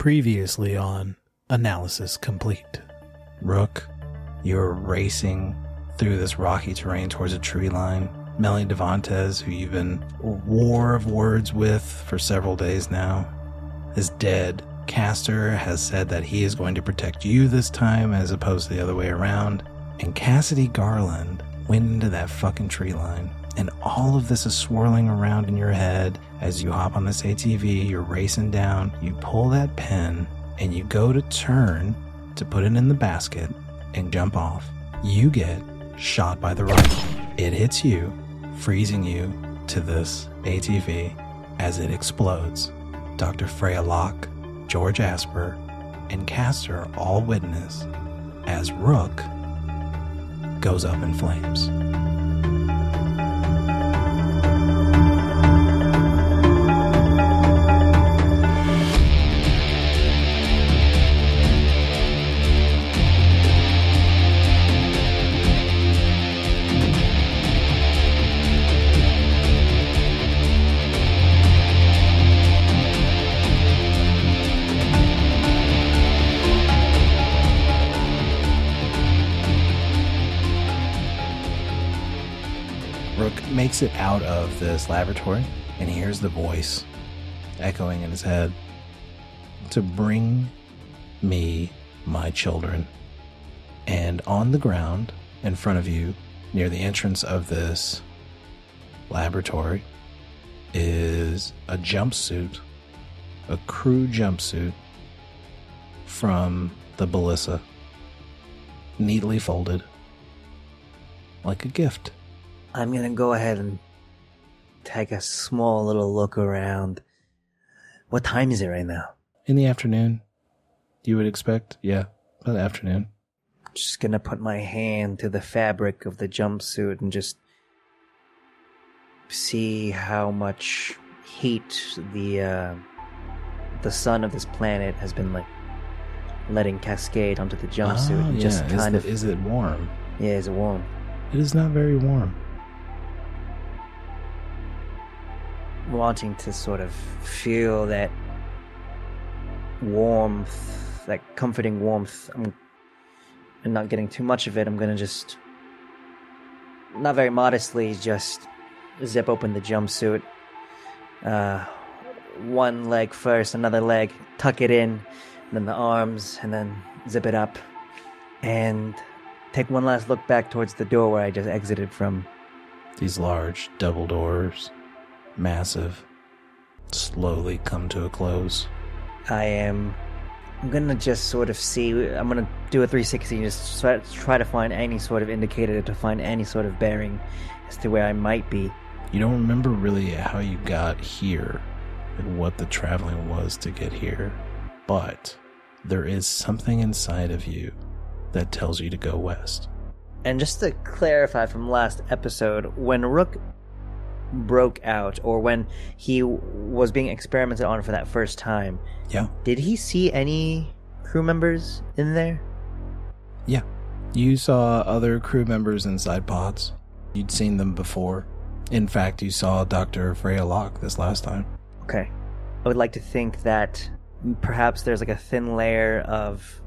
Previously on Analysis Complete. Rook, you're racing through this rocky terrain towards a tree line. Melanie Devontes, who you've been war of words with for several days now, is dead. Castor has said that he is going to protect you this time as opposed to the other way around. And Cassidy Garland went into that fucking tree line. And all of this is swirling around in your head as you hop on this ATV, you're racing down, you pull that pin, and you go to turn to put it in the basket and jump off. You get shot by the rifle. It hits you, freezing you to this ATV as it explodes. Dr. Freya Lock, George Asper, and Castor all witness as Rook goes up in flames. Makes it out of this laboratory and hears the voice echoing in his head to bring me my children. And on the ground in front of you, near the entrance of this laboratory, is a jumpsuit, a crew jumpsuit from the Belissa, neatly folded like a gift. I'm gonna go ahead and take a small little look around. What time is it right now? In the afternoon, you would expect, yeah, about the afternoon. Just gonna put my hand to the fabric of the jumpsuit and just see how much heat the uh, the sun of this planet has been like letting cascade onto the jumpsuit. Ah, and yeah. just kind the- of is it warm? yeah, is it warm? It is not very warm. Wanting to sort of feel that warmth, that comforting warmth. I'm, and not getting too much of it. I'm gonna just, not very modestly, just zip open the jumpsuit. Uh, one leg first, another leg, tuck it in, then the arms, and then zip it up, and take one last look back towards the door where I just exited from. These large double doors, massive, slowly come to a close. I am. I'm gonna just sort of see. I'm gonna do a 360 and just try, try to find any sort of indicator to find any sort of bearing as to where I might be. You don't remember really how you got here and what the traveling was to get here, but there is something inside of you that tells you to go west. And just to clarify from last episode, when Rook broke out, or when he was being experimented on for that first time, Yeah. did he see any crew members in there? Yeah. You saw other crew members inside pods. You'd seen them before. In fact, you saw Dr. Freya Lock this last time. Okay. I would like to think that perhaps there's like a thin layer of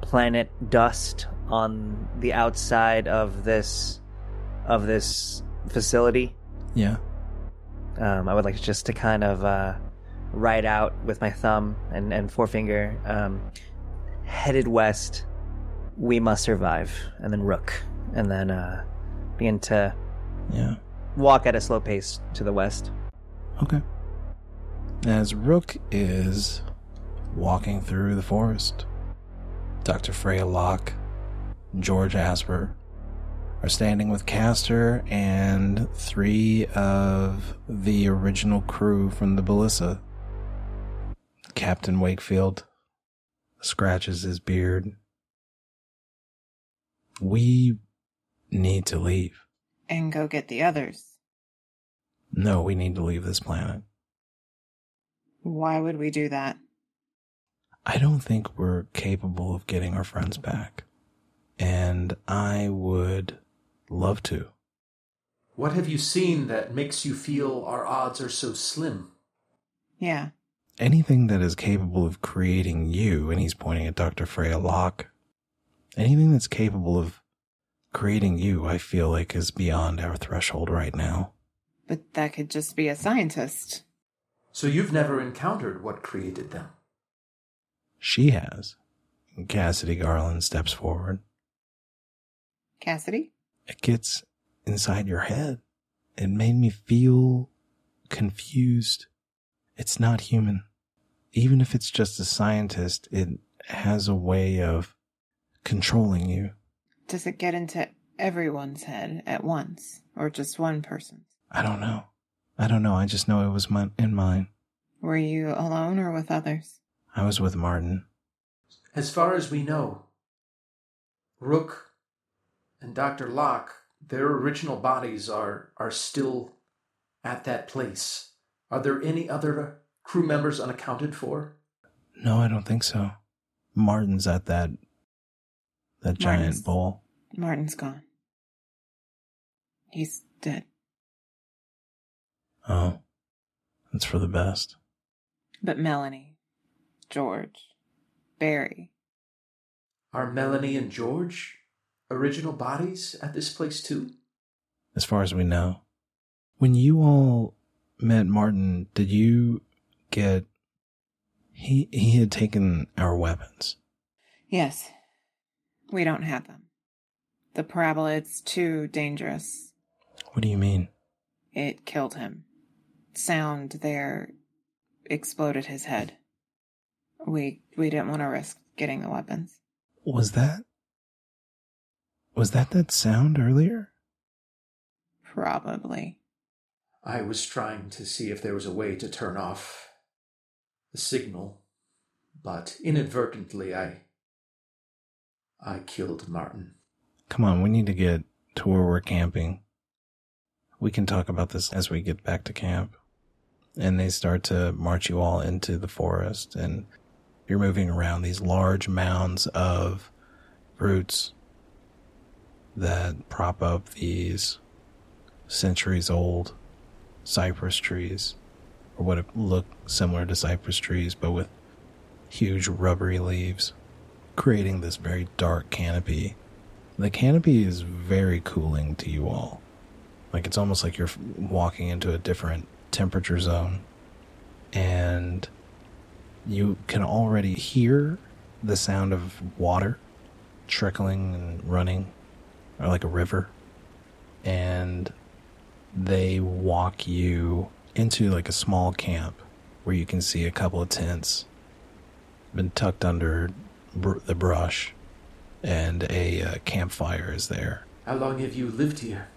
planet dust on the outside of this of this facility. Yeah. Um, I would like just to kind of uh, write out with my thumb and, and forefinger, um, headed west. We must survive, and then rook, and then uh, begin to Yeah. walk at a slow pace to the west. Okay. As Rook is walking through the forest, Dr. Freya Lock, George Asper are standing with Castor and three of the original crew from the Belissa. Captain Wakefield scratches his beard. We need to leave. and go get the others. No, we need to leave this planet. Why would we do that? I don't think we're capable of getting our friends back. And I would love to. What have you seen that makes you feel our odds are so slim? Yeah. anything that is capable of creating you, and he's pointing at Dr. Freya Lock, anything that's capable of creating you, I feel like is beyond our threshold right now. But that could just be a scientist. So you've never encountered what created them? She has. Cassidy Garland steps forward. Cassidy? It gets inside your head. It made me feel confused. It's not human. Even if it's just a scientist, it has a way of controlling you. Does it get into everyone's head at once, or just one person's? I don't know. I don't know. I just know it was my, in mine. Were you alone or with others? I was with Martin. As far as we know, Rook and Dr. Lock, their original bodies are, are still at that place. Are there any other crew members unaccounted for? No, I don't think so. Martin's at that that giant Martin's- bowl. Martin's gone. He's dead. Oh, that's for the best. But Melanie, George, Barry, Are Melanie and George original bodies at this place too? As far as we know, when you all met Martin, did you get? He he had taken our weapons. Yes. We don't have them. The parabola, it's too dangerous. What do you mean? It killed him. Sound there exploded his head. We we didn't want to risk getting the weapons. Was that? Was that that sound earlier? Probably. I was trying to see if there was a way to turn off the signal, but inadvertently I. I killed Martin. Come on, we need to get to where we're camping. We can talk about this as we get back to camp. And they start to march you all into the forest, and you're moving around these large mounds of roots that prop up these centuries old cypress trees, or what look similar to cypress trees, but with huge rubbery leaves, creating this very dark canopy the canopy is very cooling to you all. Like it's almost like you're walking into a different temperature zone. And you can already hear the sound of water trickling and running, or like a river. And they walk you into like a small camp where you can see a couple of tents been tucked under br- the brush and a uh, campfire is there. How long have you lived here?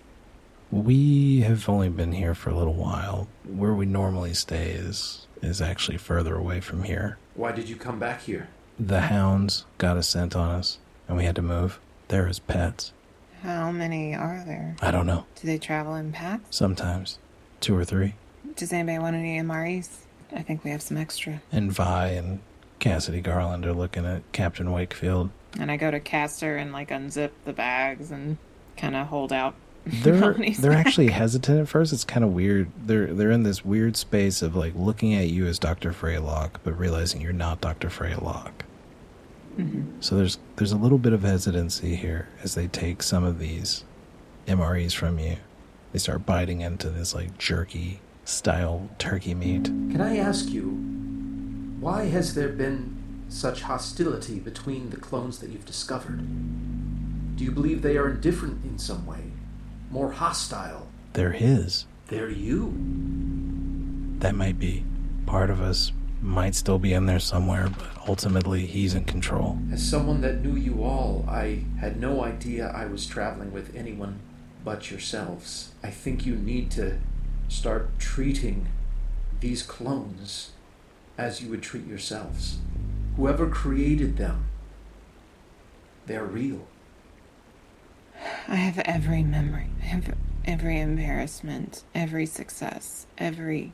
We have only been here for a little while. Where we normally stay is is actually further away from here. Why did you come back here? The hounds got a scent on us, and we had to move. They're as pets. How many are there? I don't know. Do they travel in packs? Sometimes two or three. Does anybody want any MREs? I think we have some extra. And Vi and Cassidy Garland are looking at Captain Wakefield. And I go to Castor and like unzip the bags and kind of hold out. They're they're bag. actually hesitant at first. It's kind of weird. They're they're in this weird space of like looking at you as Dr. Freylock, but realizing you're not Dr. Freylock. Mhm. So there's there's a little bit of hesitancy here as they take some of these MREs from you. They start biting into this like jerky style turkey meat. Can I ask you, why has there been such hostility between the clones that you've discovered? Do you believe they are indifferent in some way? More hostile? They're his. They're you. That might be. Part of us might still be in there somewhere, but ultimately he's in control. As someone that knew you all, I had no idea I was traveling with anyone but yourselves. I think you need to start treating these clones as you would treat yourselves. Whoever created them, they're real. I have every memory. I have every embarrassment, every success, every.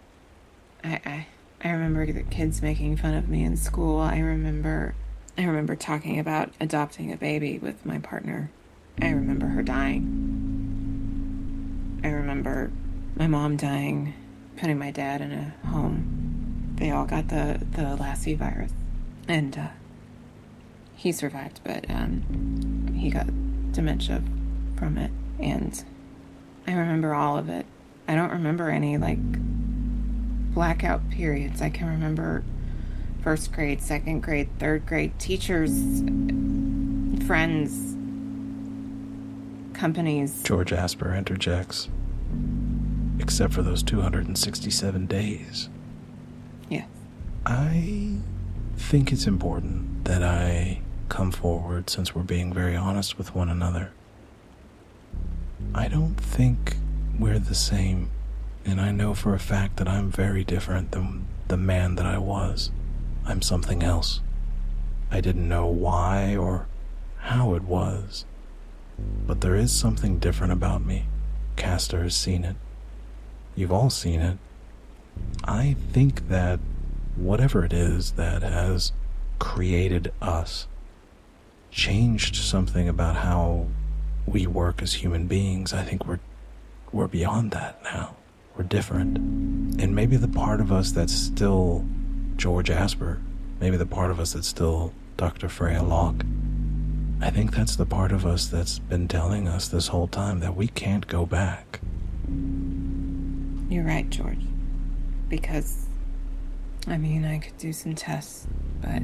I, I I remember the kids making fun of me in school. I remember I remember talking about adopting a baby with my partner. I remember her dying. I remember my mom dying, putting my dad in a home. they all got the the Lassie virus, and uh, he survived, but um, he got dementia from it, and I remember all of it. I don't remember any like blackout periods. I can remember first grade, second grade, third grade, teachers, friends, companies. George Asper interjects. Except for those 267 days. Yes. I think it's important that I come forward since we're being very honest with one another. I don't think we're the same, and I know for a fact that I'm very different than the man that I was. I'm something else. I didn't know why or how it was, but there is something different about me. Castor has seen it. You've all seen it. I think that whatever it is that has created us changed something about how we work as human beings. I think we're we're beyond that now. We're different. And maybe the part of us that's still George Asper, maybe the part of us that's still Dr. Freya Lock. I think that's the part of us that's been telling us this whole time that we can't go back. You're right, George. Because, I mean, I could do some tests, but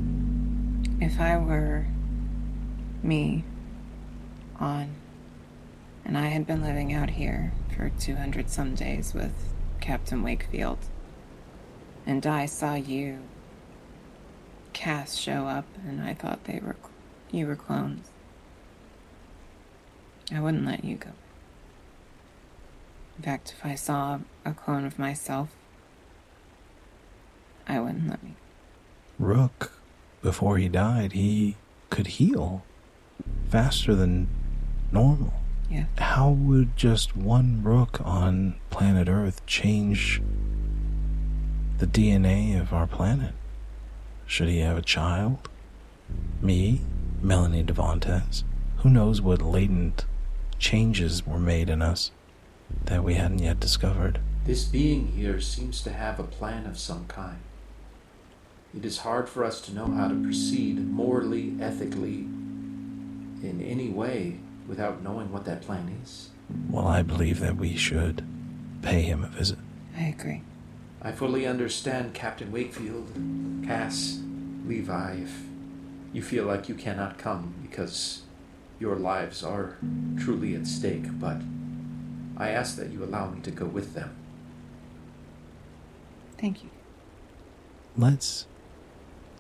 if I were me on and I had been living out here for 200 some days with Captain Wakefield, and I saw you, Cass, show up, and I thought they were you were clones. I wouldn't let you go. In fact, if I saw a clone of myself, I wouldn't let me. Rook, before he died, he could heal faster than normal. Yeah. How would just one rook on planet Earth change the DNA of our planet? Should he have a child? Me? Melanie Devontes? Who knows what latent changes were made in us that we hadn't yet discovered? This being here seems to have a plan of some kind. It is hard for us to know how to proceed morally, ethically, in any way without knowing what that plan is. Well, I believe that we should pay him a visit. I agree. I fully understand Captain Wakefield, Cass, Levi, if you feel like you cannot come because your lives are truly at stake, but I ask that you allow me to go with them. Thank you. Let's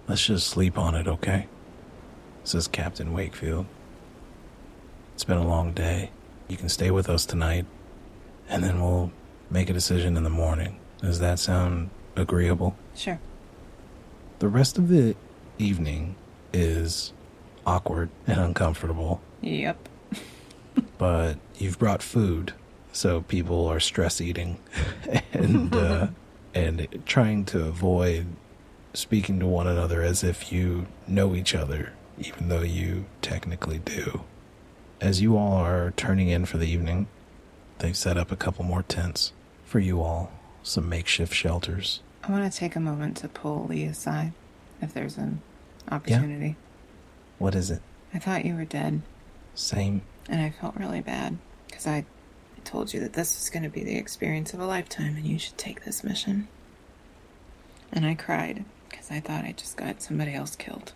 let's just sleep on it, okay? Says Captain Wakefield. It's been a long day. You can stay with us tonight, and then we'll make a decision in the morning. Does that sound agreeable? Sure. The rest of the evening is awkward and uncomfortable, Yep. but you've brought food, so people are stress eating and uh, and trying to avoid speaking to one another as if you know each other, even though you technically do. As you all are turning in for the evening, they've set up a couple more tents for you all, some makeshift shelters. I want to take a moment to pull Lee aside if there's an opportunity. Yeah. What is it? I thought you were dead, Same. and I felt really bad because I told you that this was going to be the experience of a lifetime and you should take this mission. And I cried because I thought I just got somebody else killed.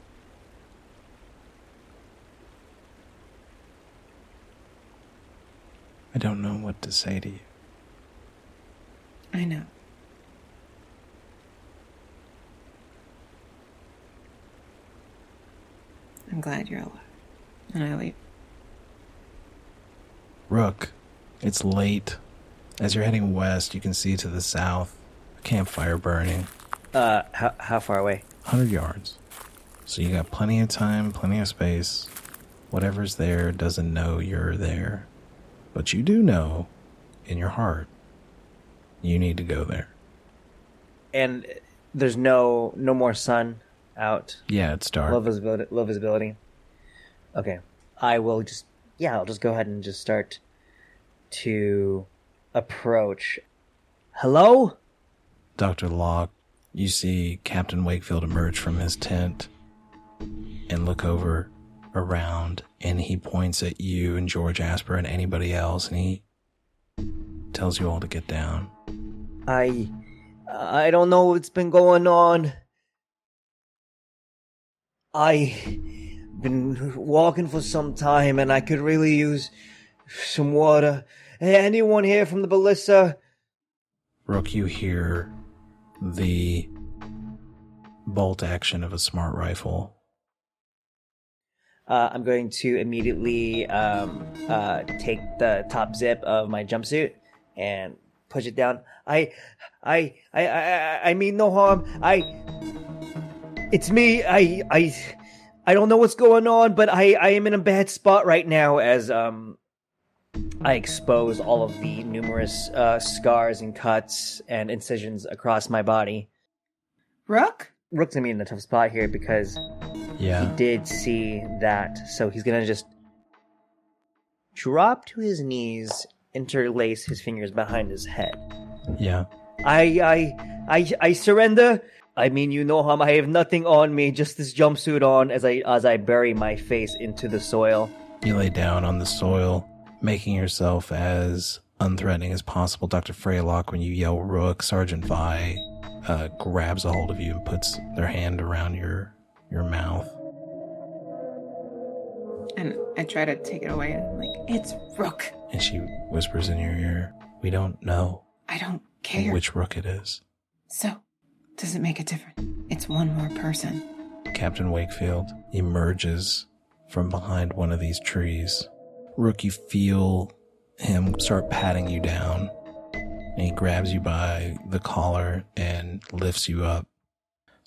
I don't know what to say to you. I know. I'm glad you're alive. And I leave. Rook, it's late. As you're heading west, you can see to the south a campfire burning, Uh, how, how far away? 100 yards. So you got plenty of time, plenty of space. Whatever's there doesn't know you're there. But you do know in your heart you need to go there. And there's no no more sun out. Yeah, it's dark. Low visibility. Low visibility. Okay, I will just yeah, I'll just go ahead and just start to approach. Hello. Dr. Lock You see Captain Wakefield emerge from his tent and look over around, and he points at you and George Asper and anybody else, and he tells you all to get down. I I don't know what's been going on. I been walking for some time and I could really use some water. Anyone here from the ballista? Rook, you hear the bolt action of a smart rifle. Uh, I'm going to immediately um, uh, take the top zip of my jumpsuit and push it down. I, I, I, I, I mean no harm. I, it's me. I, I, I don't know what's going on, but I, I am in a bad spot right now as um, I expose all of the numerous uh, scars and cuts and incisions across my body. Rook? Rook's gonna be in a tough spot here because he did see that, so he's gonna just drop to his knees, interlace his fingers behind his head. Yeah. I, I, I, I surrender. I mean, you know how I have nothing on me, just this jumpsuit on as I as I bury my face into the soil. You lay down on the soil, making yourself as unthreatening as possible. Dr. Freylock, when you yell Rook, Sergeant Vi uh, grabs a hold of you and puts their hand around your your mouth. And I try to take it away and I'm like, it's Rook. And she whispers in your ear, We don't know I don't care. which Rook it is. So, does it make a difference? It's one more person. Captain Wakefield emerges from behind one of these trees. Rook, you feel him start patting you down. And he grabs you by the collar and lifts you up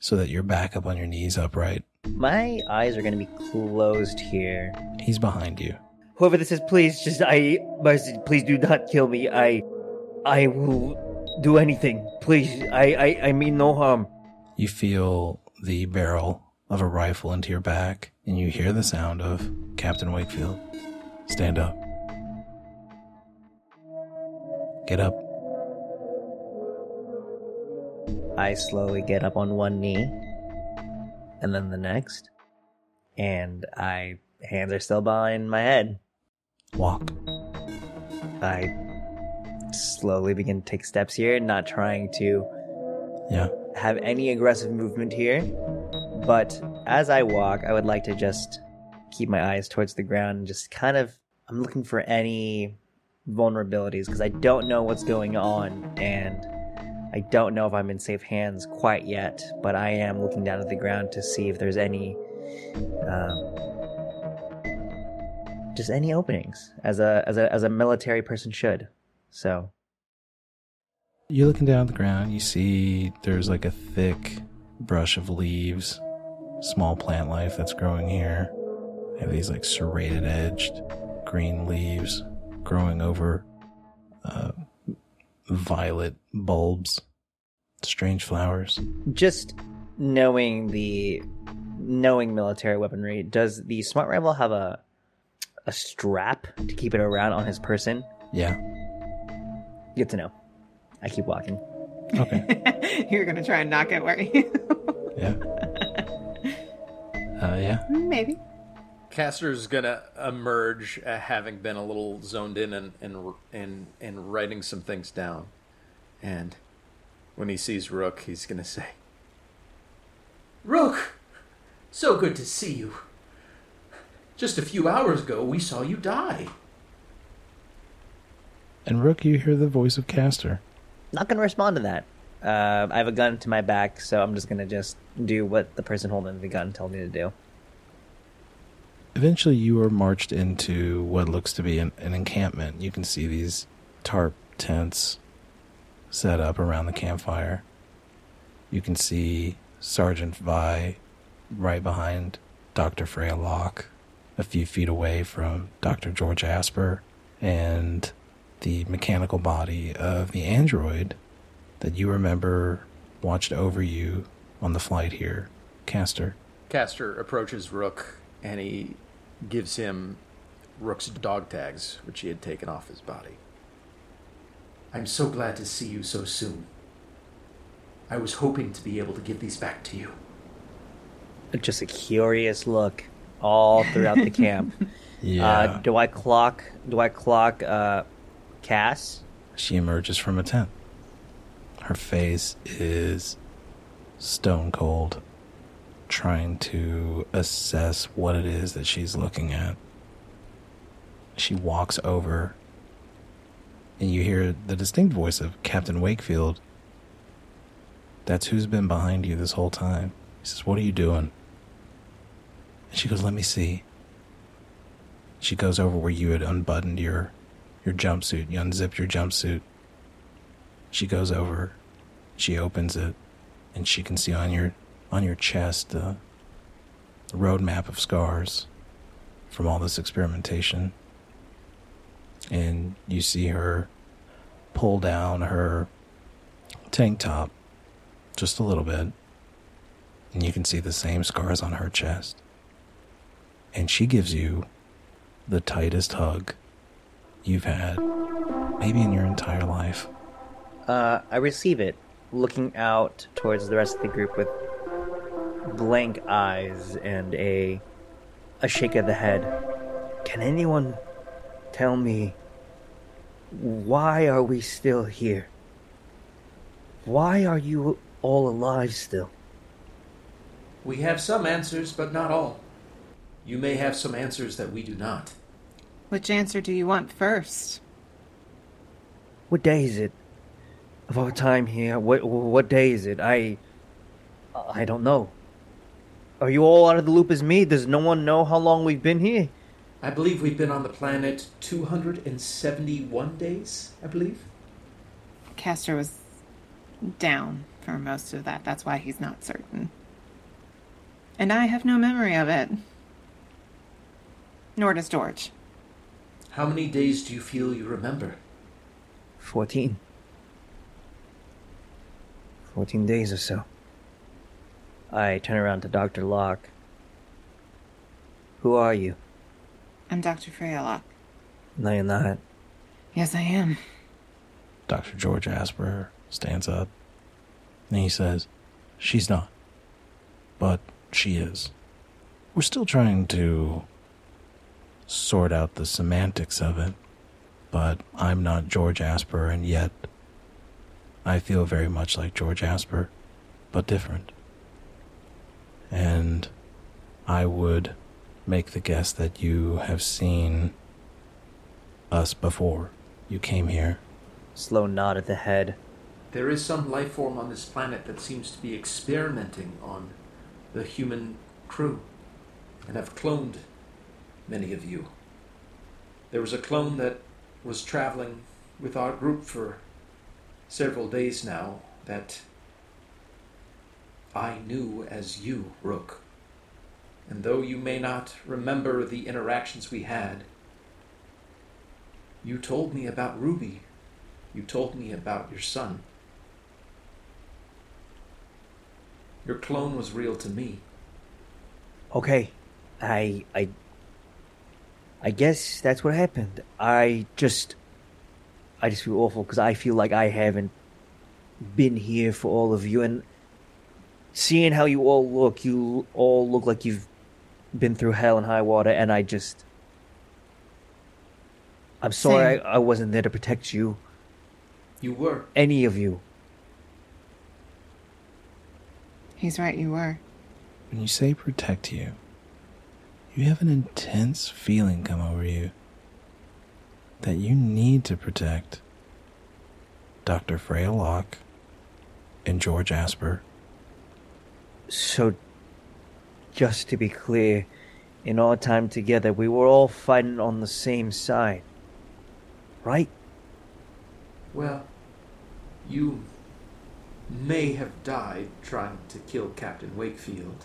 so that you're back up on your knees upright. My eyes are gonna be closed here. He's behind you. Whoever this is, please just I mercy, please do not kill me. I I will do anything. Please. I I, I mean no harm. You feel the barrel of a rifle into your back, and you hear the sound of Captain Wakefield. Stand up. Get up. I slowly get up on one knee and then the next. And I hands are still behind my head. Walk. I slowly begin to take steps here, not trying to Yeah. have any aggressive movement here. But as I walk, I would like to just keep my eyes towards the ground and just kind of I'm looking for any vulnerabilities because I don't know what's going on and I don't know if I'm in safe hands quite yet, but I am looking down at the ground to see if there's any um, just any openings as a as a as a military person should. So You're looking down at the ground. You see there's like a thick brush of leaves, small plant life that's growing here. They have these like serrated edged green leaves growing over uh, violet bulbs, strange flowers. just knowing the knowing military weaponry, does the smart rifle have a a strap to keep it around on his person? Yeah. Good to know. I keep walking. Okay. You're gonna try and knock it, were you? Yeah. Uh, yeah. Maybe. Castor's gonna emerge, uh, having been a little zoned in and and and and writing some things down, and when he sees Rook, he's gonna say, "Rook, so good to see you. Just a few hours ago, we saw you die." And Rook, you hear the voice of Castor. Not gonna respond to that. Uh, I have a gun to my back, so I'm just gonna just do what the person holding the gun told me to do. Eventually, you are marched into what looks to be an, an encampment. You can see these tarp tents set up around the campfire. You can see Sergeant Vi right behind Dr. Freya Lock, a few feet away from Dr. George Asper, and the mechanical body of the android that you remember watched over you on the flight here, Castor. Caster approaches Rook, and he gives him Rook's dog tags, which he had taken off his body. I'm so glad to see you so soon. I was hoping to be able to give these back to you. Just a curious look all throughout the camp. Yeah. Uh, do I clock? Do I clock? Uh, Cass? she emerges from a tent. Her face is stone cold, trying to assess what it is that she's looking at. She walks over, and you hear the distinct voice of Captain Wakefield. That's who's been behind you this whole time. He says, What are you doing? And she goes, Let me see. She goes over where you had unbuttoned your your jumpsuit. You unzipped your jumpsuit. She goes over, she opens it, and she can see on your on your chest the road map of scars from all this experimentation. And you see her pull down her tank top just a little bit, and you can see the same scars on her chest. And she gives you the tightest hug you've had maybe in your entire life. Uh, I receive it, looking out towards the rest of the group with blank eyes and a a shake of the head. Can anyone tell me why are we still here? Why are you all alive still? We have some answers, but not all. You may have some answers that we do not. Which answer do you want first? What day is it? Of our time here, what what day is it? I I don't know. Are you all out of the loop as me? Does no one know how long we've been here? I believe we've been on the planet 271 days, I believe. Castor was down for most of that. That's why he's not certain. And I have no memory of it. Nor does George. How many days do you feel you remember? Fourteen. Fourteen days or so. I turn around to Dr. Lock. Who are you? I'm Dr. Freyalock. No, you're not. Yes, I am. Dr. George Asper stands up and he says, She's not, but she is. We're still trying to sort out the semantics of it, but I'm not George Asper, and yet I feel very much like George Asper, but different. And I would make the guess that you have seen us before you came here. Slow nod at the head. There is some life form on this planet that seems to be experimenting on the human crew and have cloned many of you. There was a clone that was traveling with our group for several days now that I knew as you, Rook. And though you may not remember the interactions we had, you told me about Ruby. You told me about your son. Your clone was real to me. Okay. I I I guess that's what happened. I just I just feel awful because I feel like I haven't been here for all of you and seeing how you all look, you all look like you've been through hell and high water and I just I'm sorry I, I wasn't there to protect you, You were. any of you. He's right, you were. When you say protect you, you have an intense feeling come over you that you need to protect Dr. Freya Lock and George Asper. So, just to be clear, in our time together, we were all fighting on the same side. Right? Well, you may have died trying to kill Captain Wakefield.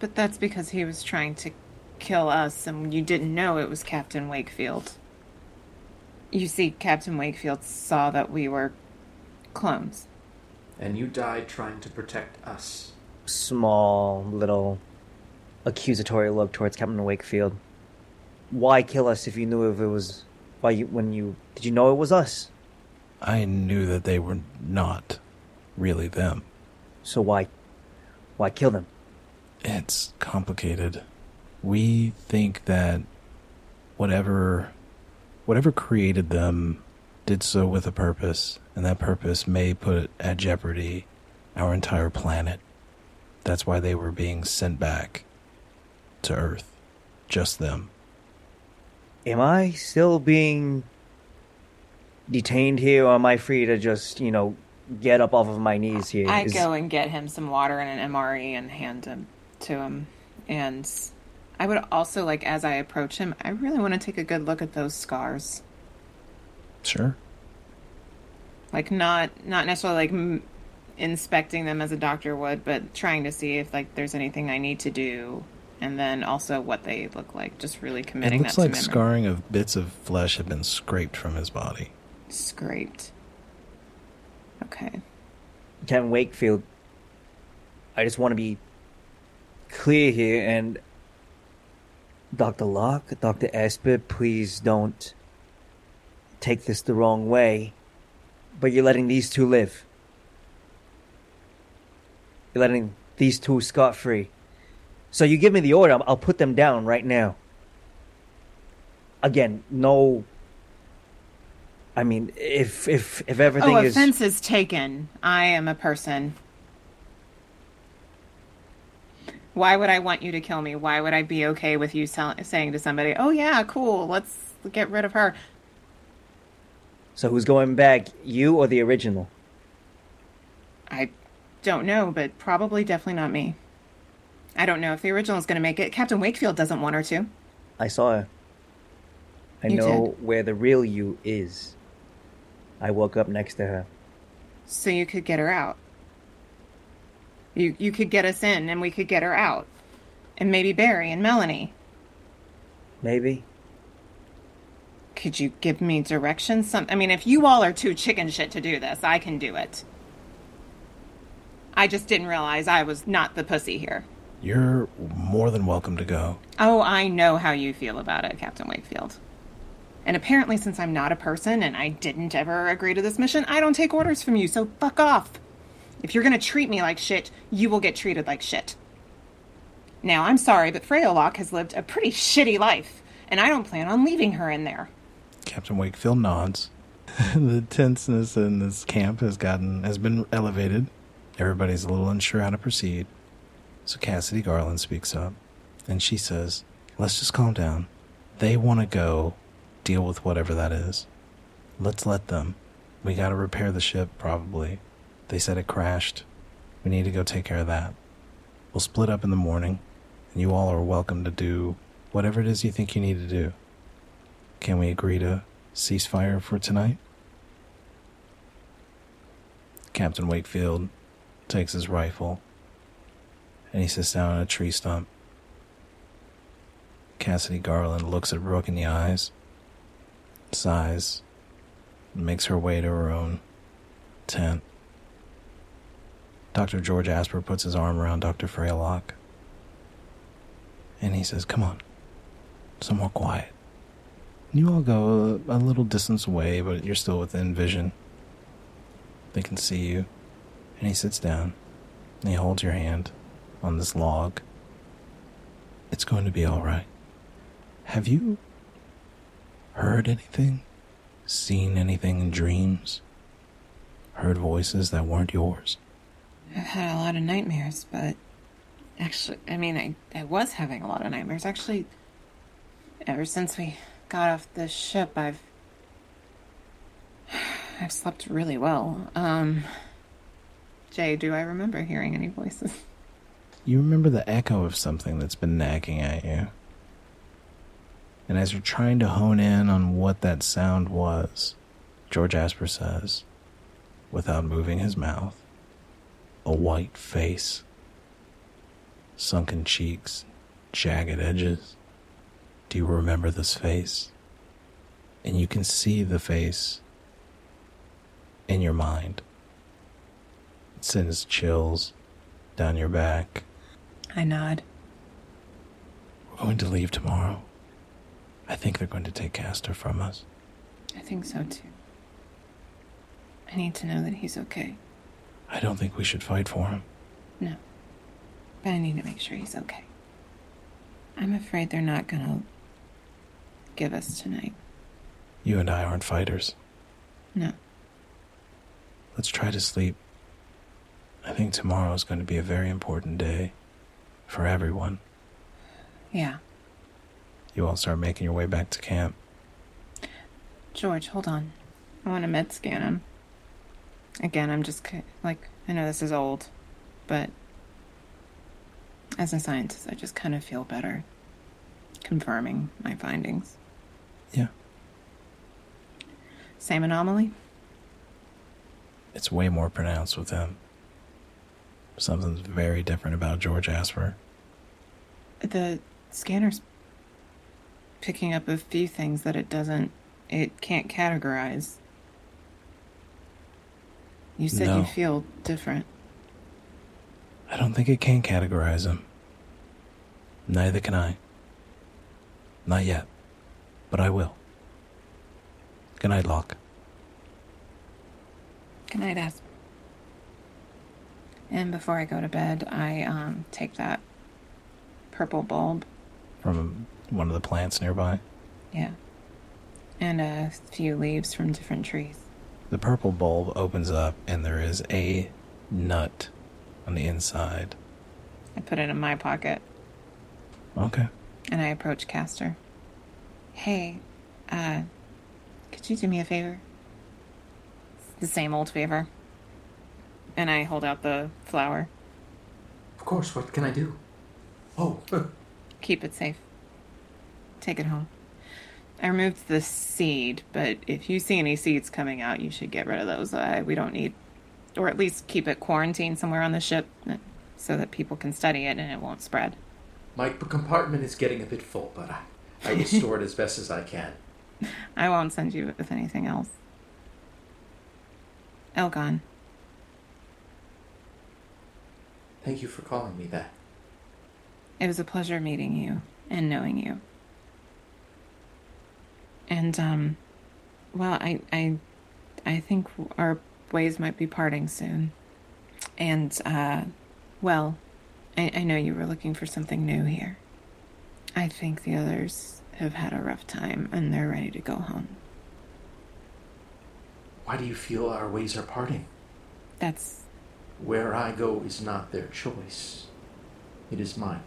But that's because he was trying to kill us and you didn't know it was Captain Wakefield. You see, Captain Wakefield saw that we were clones. And you died trying to protect us. Small, little accusatory look towards Captain Wakefield. Why kill us if you knew if it was. Why you. When you. Did you know it was us? I knew that they were not really them. So why, why kill them? It's complicated. We think that whatever whatever created them did so with a purpose, and that purpose may put at jeopardy our entire planet. That's why they were being sent back to Earth. Just them. Am I still being detained here, or am I free to just, you know, get up off of my knees here? I Is- go and get him some water and an MRE and hand him to him. And I would also like, as I approach him, I really want to take a good look at those scars. Sure. Like not not necessarily like m- inspecting them as a doctor would, but trying to see if like there's anything I need to do, and then also what they look like. Just really committing. It committing looks that like to scarring of bits of flesh have been scraped from his body. Scraped. Okay. Captain Wakefield, I just want to be clear here, and Dr. Lock, Dr. Asper, please don't take this the wrong way, but you're letting these two live. You're letting these two scot free. So you give me the order, I'll- I'll put them down right now. Again, no. I mean, if if if everything oh, is offense is taken. I am a person. Why would I want you to kill me? Why would I be okay with you sell- saying to somebody, "Oh yeah, cool, let's get rid of her"? So who's going back, you or the original? Don't know, but probably definitely not me. I don't know if the original is going to make it. Captain Wakefield doesn't want her to. I saw her. I You know where the real you is. I woke up next to her. So you could get her out. You you could get us in and we could get her out. And maybe Barry and Melanie. Maybe. Could you give me directions? Some I mean if you all are too chicken shit to do this, I can do it. I just didn't realize I was not the pussy here. You're more than welcome to go. Oh, I know how you feel about it, Captain Wakefield. And apparently, since I'm not a person and I didn't ever agree to this mission, I don't take orders from you, so fuck off. If you're gonna treat me like shit, you will get treated like shit. Now, I'm sorry, but Freyalock has lived a pretty shitty life, and I don't plan on leaving her in there. Captain Wakefield nods. the tenseness in this camp has gotten has been elevated. Everybody's a little unsure how to proceed. So Cassidy Garland speaks up, and she says, "Let's just calm down. They want to go deal with whatever that is. Let's let them. We got to repair the ship, probably. They said it crashed. We need to go take care of that. We'll split up in the morning, and you all are welcome to do whatever it is you think you need to do. Can we agree to ceasefire for tonight? Captain Wakefield takes his rifle and he sits down on a tree stump. Cassidy Garland looks at Rook in the eyes, sighs, makes her way to her own tent. Dr. George Asper puts his arm around Dr. Freylock and he says, Come on, some more quiet. You all go a, a little distance away, but you're still within vision. They can see you. And he sits down and he holds your hand on this log. It's going to be all right. Have you heard anything? Seen anything in dreams? Heard voices that weren't yours? I've had a lot of nightmares, but actually, I mean, I, I was having a lot of nightmares. Actually, ever since we got off the ship, I've I've slept really well. Um, Jae, do I remember hearing any voices? You remember the echo of something that's been nagging at you. And as you're trying to hone in on what that sound was, George Asper says, without moving his mouth, a white face, sunken cheeks, jagged edges. Do you remember this face? And you can see the face in your mind. It sends chills down your back. I nod. We're going to leave tomorrow. I think they're going to take Castor from us. I think so too. I need to know that he's okay. I don't think we should fight for him. No. But I need to make sure he's okay. I'm afraid they're not gonna give us tonight. You and I aren't fighters. No. Let's try to sleep. I think tomorrow is going to be a very important day for everyone. Yeah. You all start making your way back to camp. George, hold on. I want to med scan him. Again, I'm just like, I know this is old, but as a scientist, I just kind of feel better confirming my findings. Yeah. Same anomaly? It's way more pronounced with him. Something's very different about George Asper. The scanner's picking up a few things that it doesn't, it can't categorize. You said No. you feel different. I don't think it can categorize him. Neither can I. Not yet. But I will. Good night, Lock. Good night, Asp. And before I go to bed, I um, take that purple bulb, From one of the plants nearby. yeah, and a few leaves from different trees. The purple bulb opens up, and there is a nut on the inside. I put it in my pocket, Okay. and I approach Castor. Hey, uh, could you do me a favor? The same old favor. And I hold out the flower. Of course, what can I do? Oh, Keep it safe. Take it home. I removed the seed, but if you see any seeds coming out, you should get rid of those. Uh, we don't need, or at least keep it quarantined somewhere on the ship so that people can study it and it won't spread. my compartment is getting a bit full, but I, I will store it as best as I can. I won't send you with anything else. Elgon, Thank you for calling me that. it was a pleasure meeting you and knowing you. And um, well, I I I think our ways might be parting soon. And uh, well, I, I know you were looking for something new here. I think the others have had a rough time and they're ready to go home. Why do you feel our ways are parting? That's Where I go is not their choice, it is mine.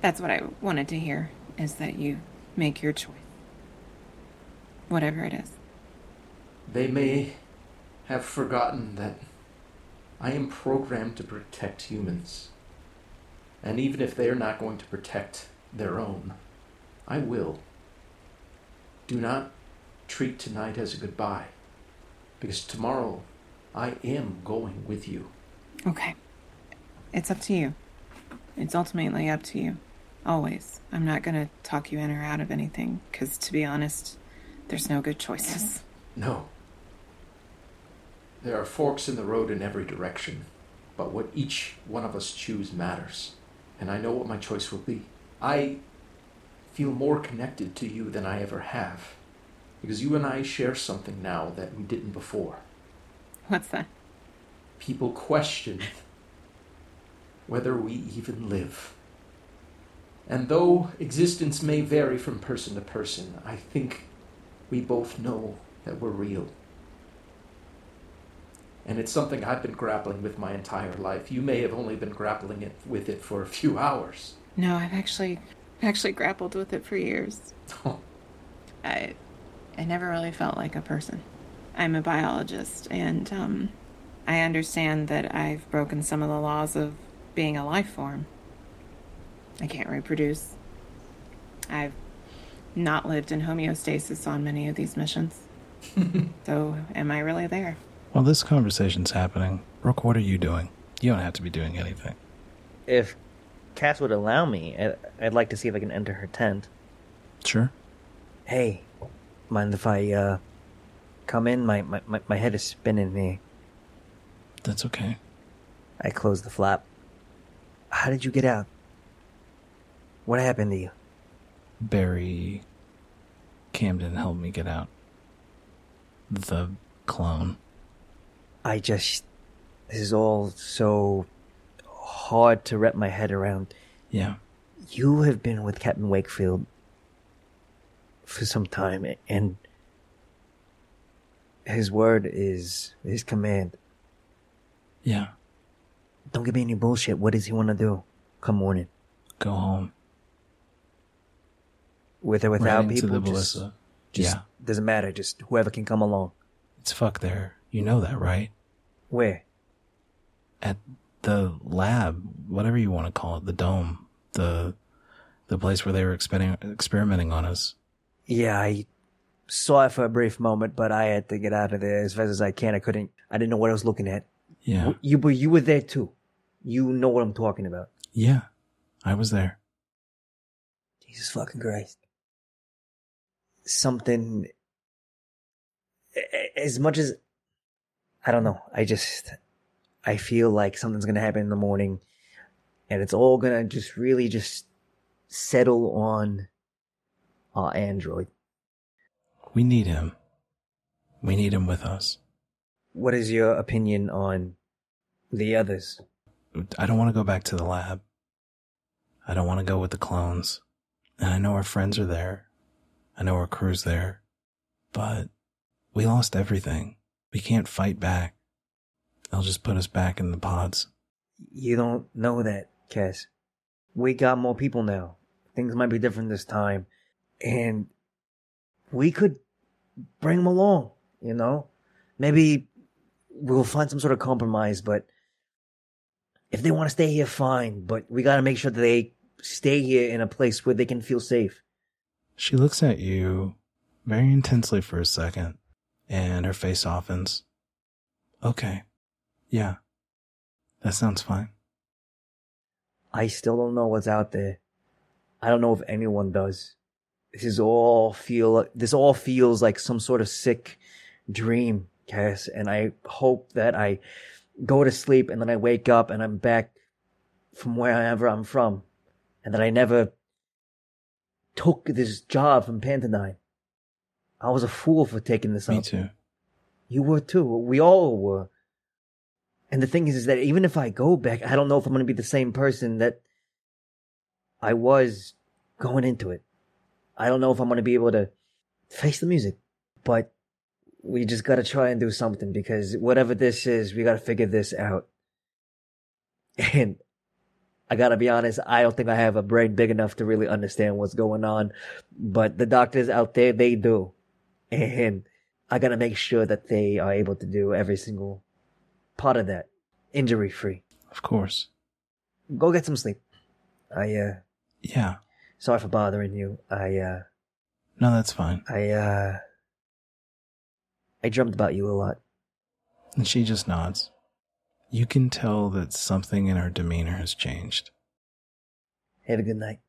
that's what I wanted to hear is that you make your choice. Whatever it is. They may have forgotten that I am programmed to protect humans. And even if they are not going to protect their own, I will. Do not treat tonight as a goodbye, because tomorrow I am going with you. Okay. It's up to you. It's ultimately up to you. Always. I'm not going to talk you in or out of anything, because to be honest, there's no good choices. No. There are forks in the road in every direction, but what each one of us choose matters. And I know what my choice will be. I feel more connected to you than I ever have, because you and I share something now that we didn't before. What's that? People question whether we even live. And though existence may vary from person to person, I think we both know that we're real. And it's something I've been grappling with my entire life. You may have only been grappling it, with it for a few hours. No, I've actually actually grappled with it for years. I I never really felt like a person. I'm a biologist and um I understand that I've broken some of the laws of being a life form. I can't reproduce. I've not lived in homeostasis on many of these missions. so, am I really there? While this conversation's happening, Rook, what are you doing? You don't have to be doing anything. If Cass would allow me, I- I'd like to see if I can enter her tent. Sure. Hey, mind if I uh come in? My my my, my head is spinning here. That's okay. I closed the flap. How did you get out? What happened to you? Barry Camden helped me get out. The clone. I just This is all so hard to wrap my head around. Yeah. You have been with Captain Wakefield for some time, and his word is his command. Yeah. Don't give me any bullshit. What does he want to do? Come morning. Go home. With or without right people. the just, ballista. just yeah. doesn't matter. Just whoever can come along. It's fuck there. You know that, right? Where? At the lab, whatever you want to call it, the dome, the the place where they were experimenting experimenting on us. Yeah, I saw it for a brief moment, but I had to get out of there as fast as I can. I couldn't. I didn't know what I was looking at. Yeah. You, but you were there too. You know what I'm talking about. Yeah. I was there. Jesus fucking Christ. Something. As much as. I don't know. I just. I feel like something's gonna happen in the morning. And it's all gonna just really just settle on. our Android. We need him. We need him with us. What is your opinion on the others? I don't want to go back to the lab. I don't want to go with the clones. And I know our friends are there. I know our crew's there. But we lost everything. We can't fight back. They'll just put us back in the pods. You don't know that, Cass. We got more people now. Things might be different this time. And we could bring them along, you know? Maybe we'll find some sort of compromise, but if they want to stay here, fine. But we gotta make sure that they stay here in a place where they can feel safe. She looks at you very intensely for a second, and her face softens. Okay. Yeah. That sounds fine. I still don't know what's out there. I don't know if anyone does. This is all feel this all feels like some sort of sick dream, Cass, and I hope that I go to sleep and then I wake up and I'm back from wherever I'm from. And that I never took this job from Pantodine. I was a fool for taking this Me up. Me too. You were too. We all were. And the thing is, is that even if I go back, I don't know if I'm going to be the same person that I was going into it. I don't know if I'm going to be able to face the music, but we just got to try and do something because whatever this is, we got to figure this out. And I got to be honest, I don't think I have a brain big enough to really understand what's going on, but the doctors out there, they do. And I got to make sure that they are able to do every single part of that injury free. Of course. Go get some sleep. I, uh, Yeah. sorry for bothering you. I, uh, No, that's fine. I, uh, I dreamt about you a lot. And she just nods. You can tell that something in her demeanor has changed. Have a good night.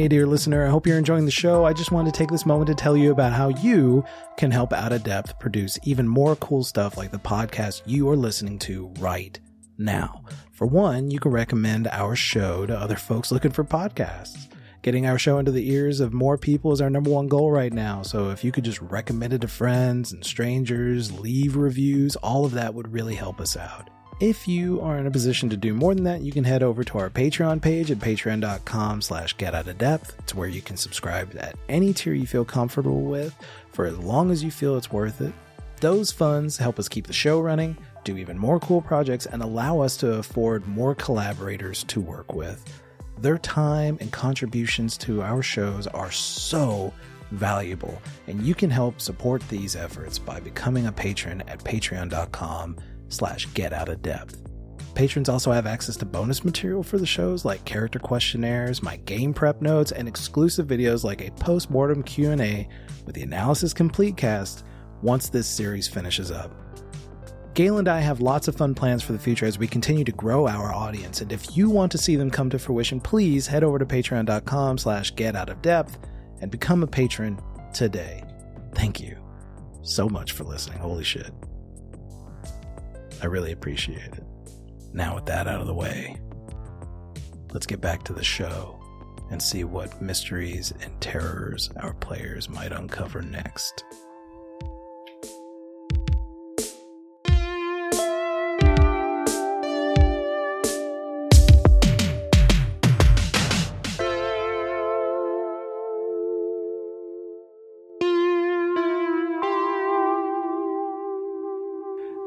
Hey, dear listener, I hope you're enjoying the show. I just wanted to take this moment to tell you about how you can help Out of Depth produce even more cool stuff like the podcast you are listening to right now. For one, you can recommend our show to other folks looking for podcasts. Getting our show into the ears of more people is our number one goal right now. So if you could just recommend it to friends and strangers, leave reviews, all of that would really help us out. If you are in a position to do more than that, you can head over to our Patreon page at patreon.com slash get out of depth. It's where you can subscribe at any tier you feel comfortable with for as long as you feel it's worth it. Those funds help us keep the show running, do even more cool projects, and allow us to afford more collaborators to work with. Their time and contributions to our shows are so valuable, and you can help support these efforts by becoming a patron at patreon.com slash get out of depth. Patrons also have access to bonus material for the shows like character questionnaires, my game prep notes, and exclusive videos like a post-mortem Q&A with the Analysis Complete cast once this series finishes up. Gail and I have lots of fun plans for the future as we continue to grow our audience, and if you want to see them come to fruition, please head over to patreon.com slash get out of depth and become a patron today. Thank you so much for listening. Holy shit. I really appreciate it. Now, with that out of the way, let's get back to the show and see what mysteries and terrors our players might uncover next.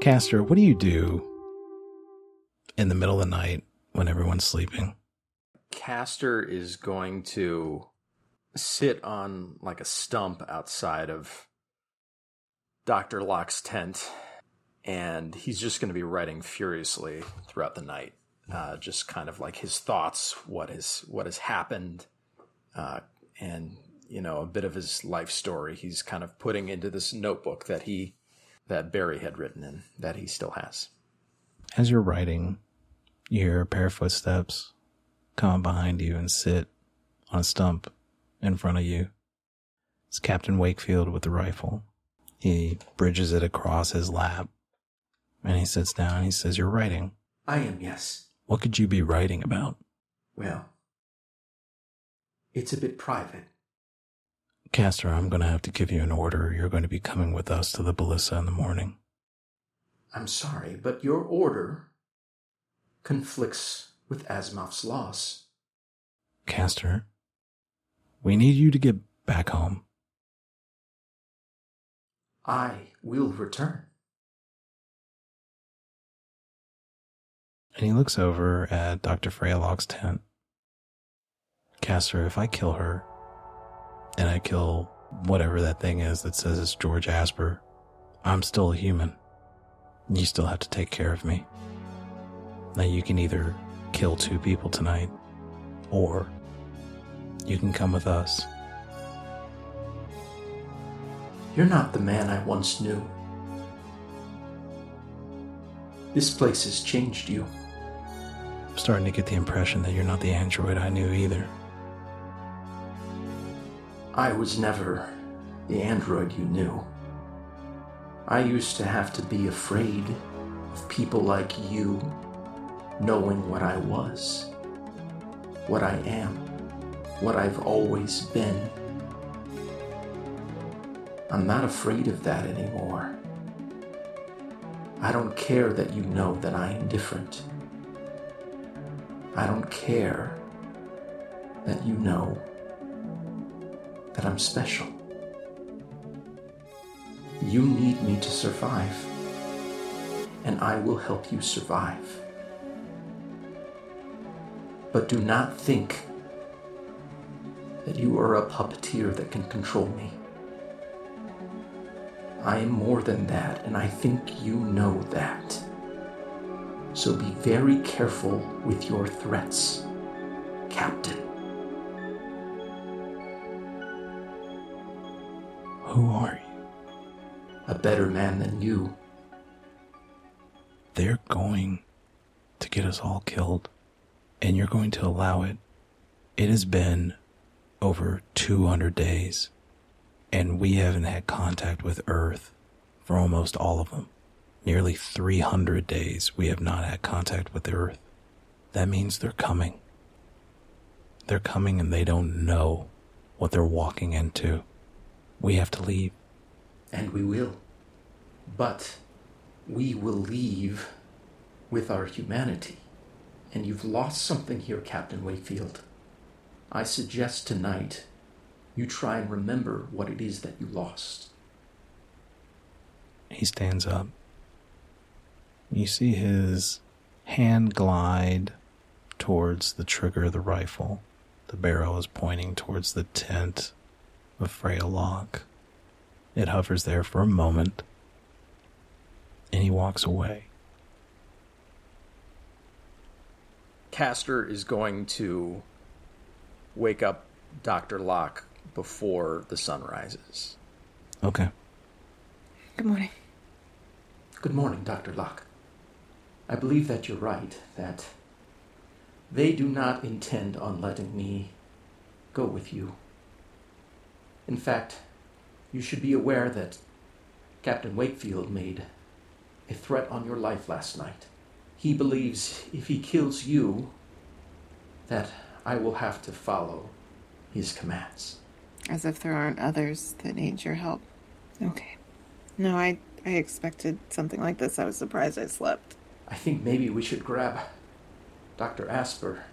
Castor, what do you do in the middle of the night when everyone's sleeping? Castor is going to sit on like a stump outside of Dr. Lock's tent and he's just going to be writing furiously throughout the night. Uh, just kind of like his thoughts, what has what has happened, uh, and you know a bit of his life story. He's kind of putting into this notebook that he that Barry had written in that he still has. As you're writing, you hear a pair of footsteps come behind you and sit on a stump in front of you. It's Captain Wakefield with the rifle. He bridges it across his lap and he sits down and he says, You're writing. I am, yes. What could you be writing about? Well, it's a bit private. Castor, I'm going to have to give you an order. You're going to be coming with us to the Ballissa in the morning. I'm sorry, but your order conflicts with Asimov's laws. Castor, we need you to get back home. I will return. And he looks over at Dr. Freya Lock's tent. Castor, if I kill her, and I kill whatever that thing is that says it's George Asper, I'm still a human. You still have to take care of me. Now you can either kill two people tonight, or you can come with us. You're not the man I once knew. This place has changed you. I'm starting to get the impression that you're not the android I knew either. I was never the android you knew. I used to have to be afraid of people like you knowing what I was, what I am, what I've always been. I'm not afraid of that anymore. I don't care that you know that I am different. I don't care that you know that I'm special. You need me to survive, and I will help you survive. But do not think that you are a puppeteer that can control me. I am more than that, and I think you know that. So be very careful with your threats, Captain. Better man than you. They're going to get us all killed, and you're going to allow it. It has been over 200 days, and we haven't had contact with Earth for almost all of them. Nearly 300 days we have not had contact with the Earth. That means they're coming. They're coming and they don't know what they're walking into. We have to leave. And we will. But we will leave with our humanity. And you've lost something here, Captain Wakefield. I suggest tonight you try and remember what it is that you lost. He stands up. You see his hand glide towards the trigger of the rifle. The barrel is pointing towards the tent of Freya Lock. It hovers there for a moment, and he walks away. Castor is going to wake up Dr. Lock before the sun rises. Okay. Good morning. Good morning, Dr. Lock. I believe that you're right, that they do not intend on letting me go with you. In fact, you should be aware that Captain Wakefield made a threat on your life last night. He believes if he kills you, that I will have to follow his commands. As if there aren't others that need your help. Okay. No, I I expected something like this. I was surprised I slept. I think maybe we should grab Dr. Asper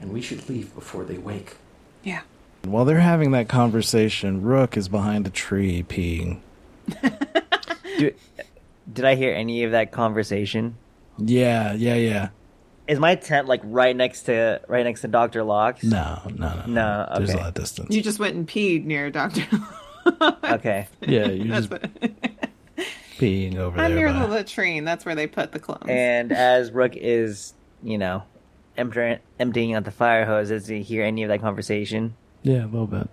and we should leave before they wake. Yeah. While they're having that conversation, Rook is behind a tree peeing. Do, did I hear any of that conversation? Yeah, yeah, yeah. Is my tent like right next to right next to Doctor Lock's? No, no, no. No, There's a lot of distance. You just went and peed near Doctor. Okay. yeah, you're just what. peeing over I'm there. near the latrine. That's where they put the clones. And as Rook is, you know, emptying emptying out the fire hose, does he hear any of that conversation? Yeah, a little bit.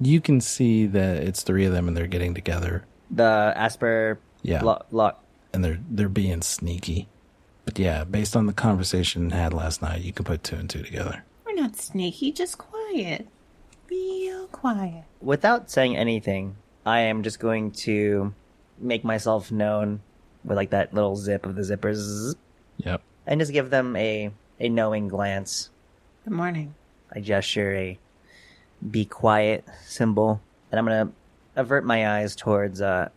You can see that it's three of them and they're getting together. The Asper Yeah. Lo- Lock. and they're they're being sneaky. But yeah, based on the conversation had last night, you can put two and two together. We're not sneaky, just quiet. Real quiet. Without saying anything, I am just going to make myself known with like that little zip of the zippers Yep. and just give them a a knowing glance. Good morning. I gesture a be quiet symbol, and I'm gonna avert my eyes towards uh,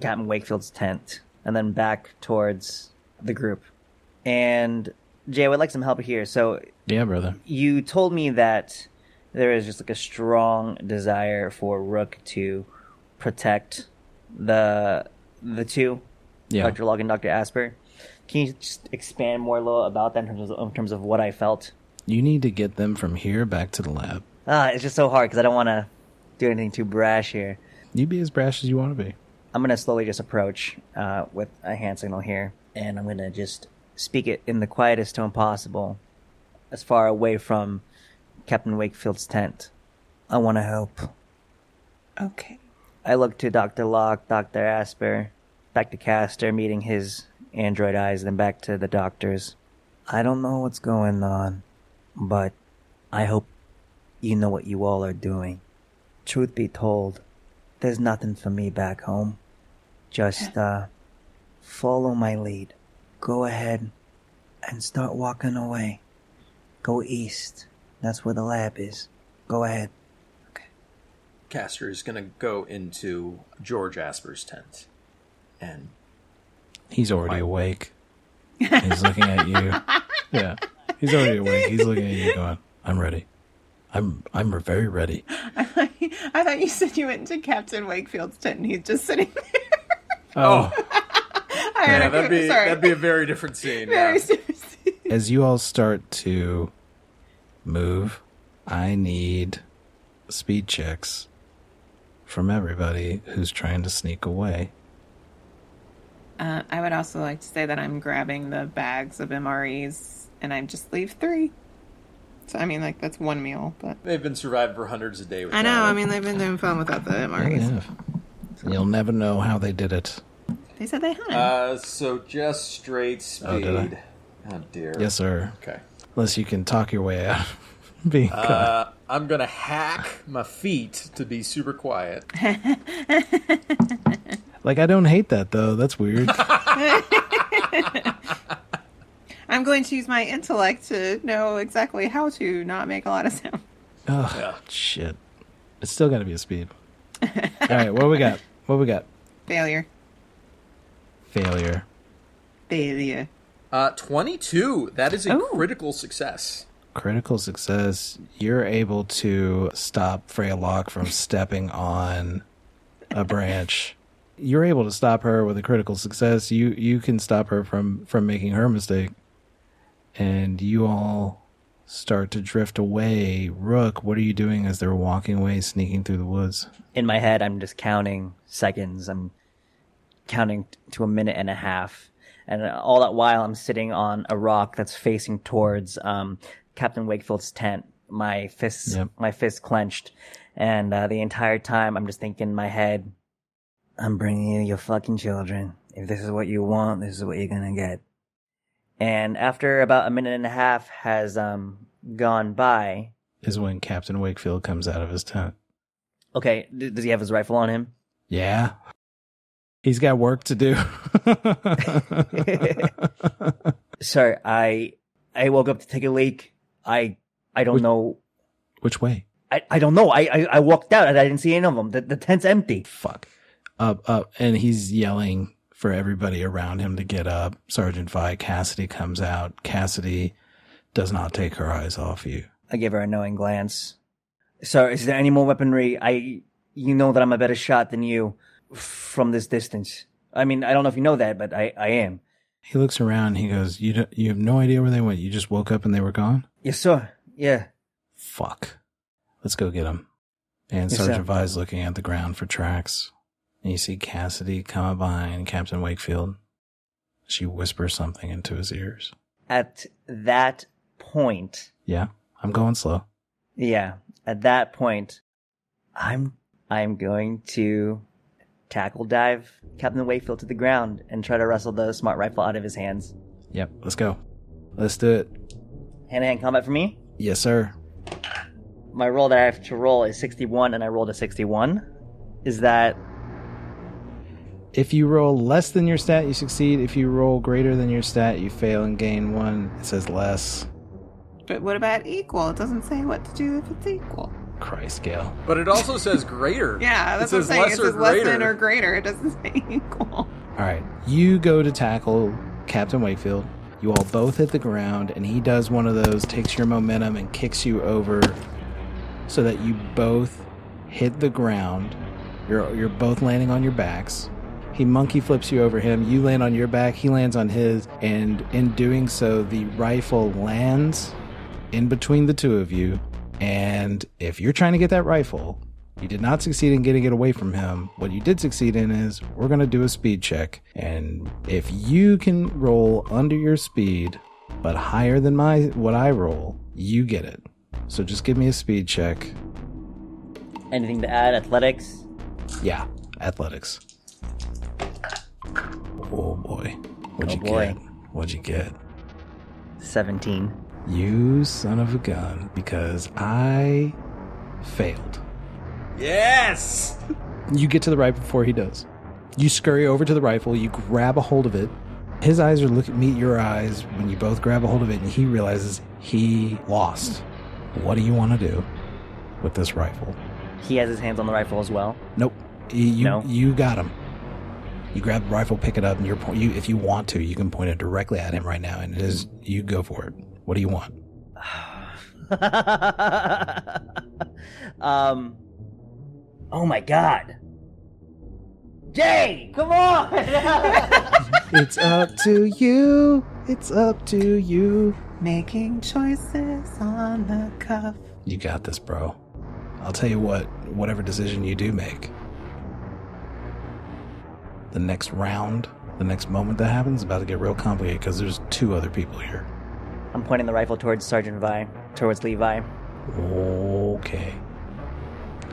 Captain Wakefield's tent, and then back towards the group. And Jae, I would like some help here. So Yeah, brother. you told me that there is just like a strong desire for Rook to protect the the two, Yeah. Dr. Lock and Dr. Asper. Can you just expand more a little about that in terms of in terms of what I felt? You need to get them from here back to the lab. Ah, it's just so hard because I don't want to do anything too brash here. You be as brash as you want to be. I'm gonna slowly just approach uh, with a hand signal here, and I'm gonna just speak it in the quietest tone possible, as far away from Captain Wakefield's tent. I want to help. Okay. I look to Dr. Lock, Dr. Asper, back to Castor, meeting his android eyes, then back to the doctors. I don't know what's going on, but I hope you know what you all are doing. Truth be told, there's nothing for me back home. Just, uh, follow my lead. Go ahead and start walking away. Go east. That's where the lab is. Go ahead. Castor is going to go into George Asper's tent. And He's already Right. awake. He's looking at you. Yeah. He's already awake. He's looking at you going, I'm ready. I'm I'm very ready. I thought you said you went into Captain Wakefield's tent and he's just sitting there. Oh. I yeah, that'd be sorry. that'd be a very different scene. Very yeah. serious. As you all start to move, I need speed checks from everybody who's trying to sneak away. Uh, I would also like to say that I'm grabbing the bags of MREs and I just leave three. So I mean, like that's one meal, but They've been surviving for hundreds of days. I know. I mean, they've been doing fun without the Yeah, MREs. They. You'll never know how they did it. They said they had. Uh, so just straight speed. Oh, did I? Oh dear. Yes, sir. Okay. Unless you can talk your way out. of Being caught. Uh, I'm gonna hack my feet to be super quiet. Like I don't hate that though. That's weird. I'm going to use my intellect to know exactly how to not make a lot of sound. oh Yeah. shit. It's still gotta be a speed. All right, what we got? What we got? Failure. Failure. Failure. Uh, 22. That is a Ooh. critical success. Critical success. You're able to stop Freya Lock from stepping on a branch. You're able to stop her with a critical success. You you can stop her from from making her mistake. And you all start to drift away. Rook, what are you doing as they're walking away, sneaking through the woods? in my head i'm just counting seconds i'm counting to a minute and a half and all that while i'm sitting on a rock that's facing towards um, captain wakefield's tent my fists Yep. my fists clenched and uh, the entire time i'm just thinking in my head i'm bringing you your fucking children if this is what you want this is what you're gonna get and after about a minute and a half has um, gone by Is when Captain Wakefield comes out of his tent. okay d- does he have his rifle on him Yeah. He's got work to do. Sir, I I woke up to take a leak. I I don't Which- know. Which way? I, I don't know. I, I I walked out and I didn't see any of them. The, the tent's empty. Fuck. Up, up. And he's yelling for everybody around him to get up. Sergeant Vi Cassidy comes out. Cassidy does not take her eyes off you. I give her a knowing glance. Sir, is there any more weaponry? I you know that I'm a better shot than you from this distance. I mean, I don't know if you know that, but I I am. He looks around. He goes, "You don't, you have no idea where they went. You just woke up and they were gone. Yes, sir. Yeah. Fuck. Let's go get them." And Yes, Sergeant. Vi's looking at the ground for tracks. And you see Cassidy come up behind Captain Wakefield. She whispers something into his ears. At that point, Yeah, I'm going slow. yeah, at that point, I'm I'm going to tackle dive Captain Wakefield to the ground and try to wrestle the smart rifle out of his hands. Yep, let's go. Let's do it. Hand to hand combat for me. Yes, sir. My roll that I have to roll is 61, and I rolled a 61. Is that If you roll less than your stat, you succeed. If you roll greater than your stat, you fail and gain one. It says less. But what about equal? It doesn't say what to do if it's equal. Christ, Gail. But it also says greater. Yeah, that's it what I'm says saying. It lesser says less than or greater. It doesn't say equal. All right, you go to tackle Captain Wakefield. You all both hit the ground, and he does one of those, takes your momentum and kicks you over, so that you both hit the ground. You're you're both landing on your backs. He monkey flips you over him. You land on your back. He lands on his, and in doing so, the rifle lands in between the two of you. And if you're trying to get that rifle, you did not succeed in getting it away from him. What you did succeed in is we're going to do a speed check. And if you can roll under your speed, but higher than my what I roll, you get it. So just give me a speed check. anything to add? Athletics? Yeah, athletics. Oh boy. What'd Oh, you boy. get? What'd you get? 17. You son of a gun, because I failed. Yes. You get to the rifle before he does. You scurry over to the rifle, you grab a hold of it. His eyes are looking meet your eyes when you both grab a hold of it and he realizes he lost. What do you want to do with this rifle? He has his hands on the rifle as well. Nope. You you, No? you got him. You grab the rifle, pick it up, and you're point. You, if you want to, you can point it directly at him right now, and it is you go for it. What do you want? um. Oh my god. Jae, come on! It's up to you. It's up to you. Making choices on the cuff. You got this, bro. I'll tell you what, whatever decision you do make, the next round, the next moment that happens about to get real complicated because there's two other people here. I'm pointing the rifle towards Sergeant Vi, towards Levi. Okay.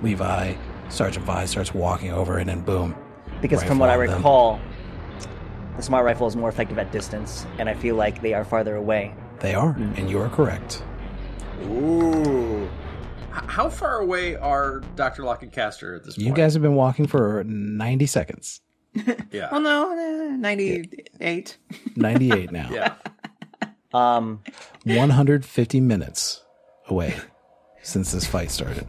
Levi, Sergeant Vi starts walking over, and then boom. Because from what I on them. recall, the smart rifle is more effective at distance, and I feel like they are farther away. They are, hmm. and you are correct. Ooh. How far away are Dr. Lock and Castor at this point? You guys have been walking for 90 seconds. Yeah. Well, no, uh, 98. 98 now. yeah. Um, 150 minutes away since this fight started.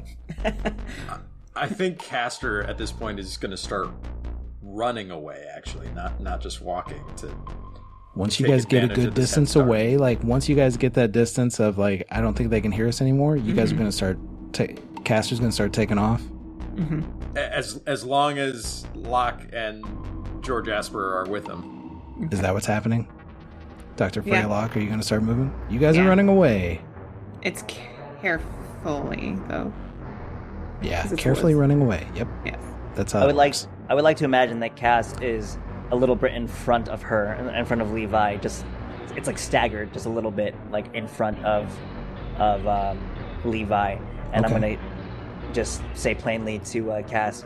I think Castor at this point is going to start running away. Actually, not not just walking. To Once you guys get a good of this head distance away, like once you guys get that distance of like, I don't think they can hear us anymore, you Mm-hmm. guys are going to start, ta- Castor's going to start taking off. As as long as Lock and George Asper are with him. Is that what's happening? Dr. Yeah. Freya Lock, are you going to start moving? You guys are running away. It's carefully, though. Yeah, carefully what's- running away. Yep, Yes. that's how I would like. I would like to imagine that Cass is a little bit in front of her, in- in front of Levi. Just it's like staggered just a little bit, like in front of of um, Levi, and I'm gonna just say plainly to uh, Cass,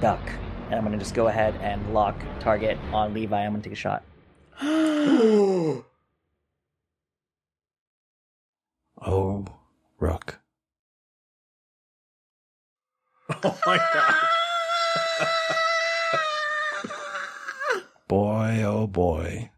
duck, and I'm gonna just go ahead and lock target on Levi. I'm gonna take a shot. Oh, Rook. Oh my god. boy, oh boy.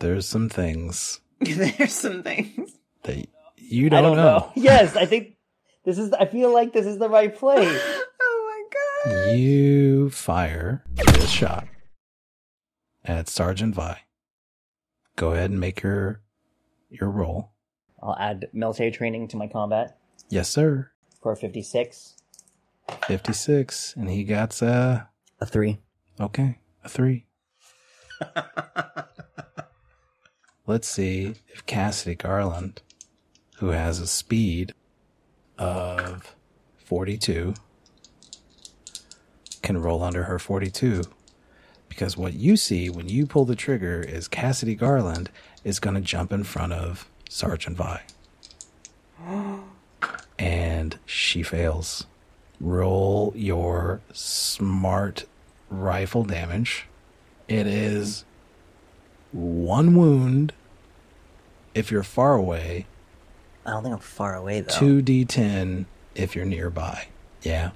There's some things There's some things. that you don't, don't know. know. yes, I think this is. I feel like this is the right play. Oh my god. You fire this shot at Sergeant Vi. Go ahead and make your your roll. I'll add military training to my combat Yes, sir. for 56. 56 and he got uh A three. okay, a 3. Let's see if Cassidy Garland who has a speed of 42 can roll under her 42 because what you see when you pull the trigger is Cassidy Garland is going to jump in front of Sergeant Vi. and she fails. Roll your smart rifle damage. It is one wound if you're far away, I don't think I'm far away though. 2d10 if you're nearby. Yeah,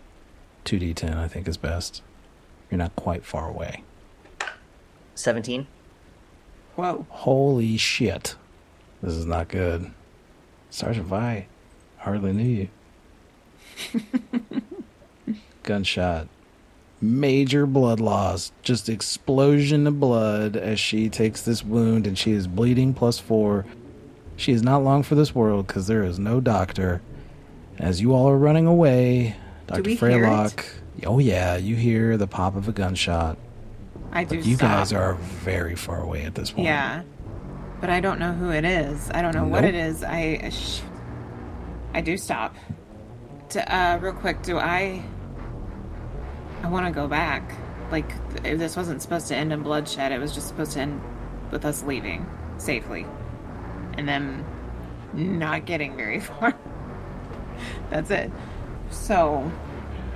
2d10 I think is best. You're not quite far away. 17. Whoa. Holy shit. This is not good. Sergeant Vi, hardly knew you. Gunshot. Major blood loss. Just explosion of blood as she takes this wound and she is bleeding plus four. She is not long for this world because there is no doctor. As you all are running away, Dr. Freya Lock. Oh, yeah, you hear the pop of a gunshot. I do You stop. guys are very far away at this point. Yeah. But I don't know who it is. I don't know what it is. I I sh- I do stop. To, uh real quick, do I I want to go back. Like th- this wasn't supposed to end in bloodshed. It was just supposed to end with us leaving safely. And then not getting very far. That's it. So,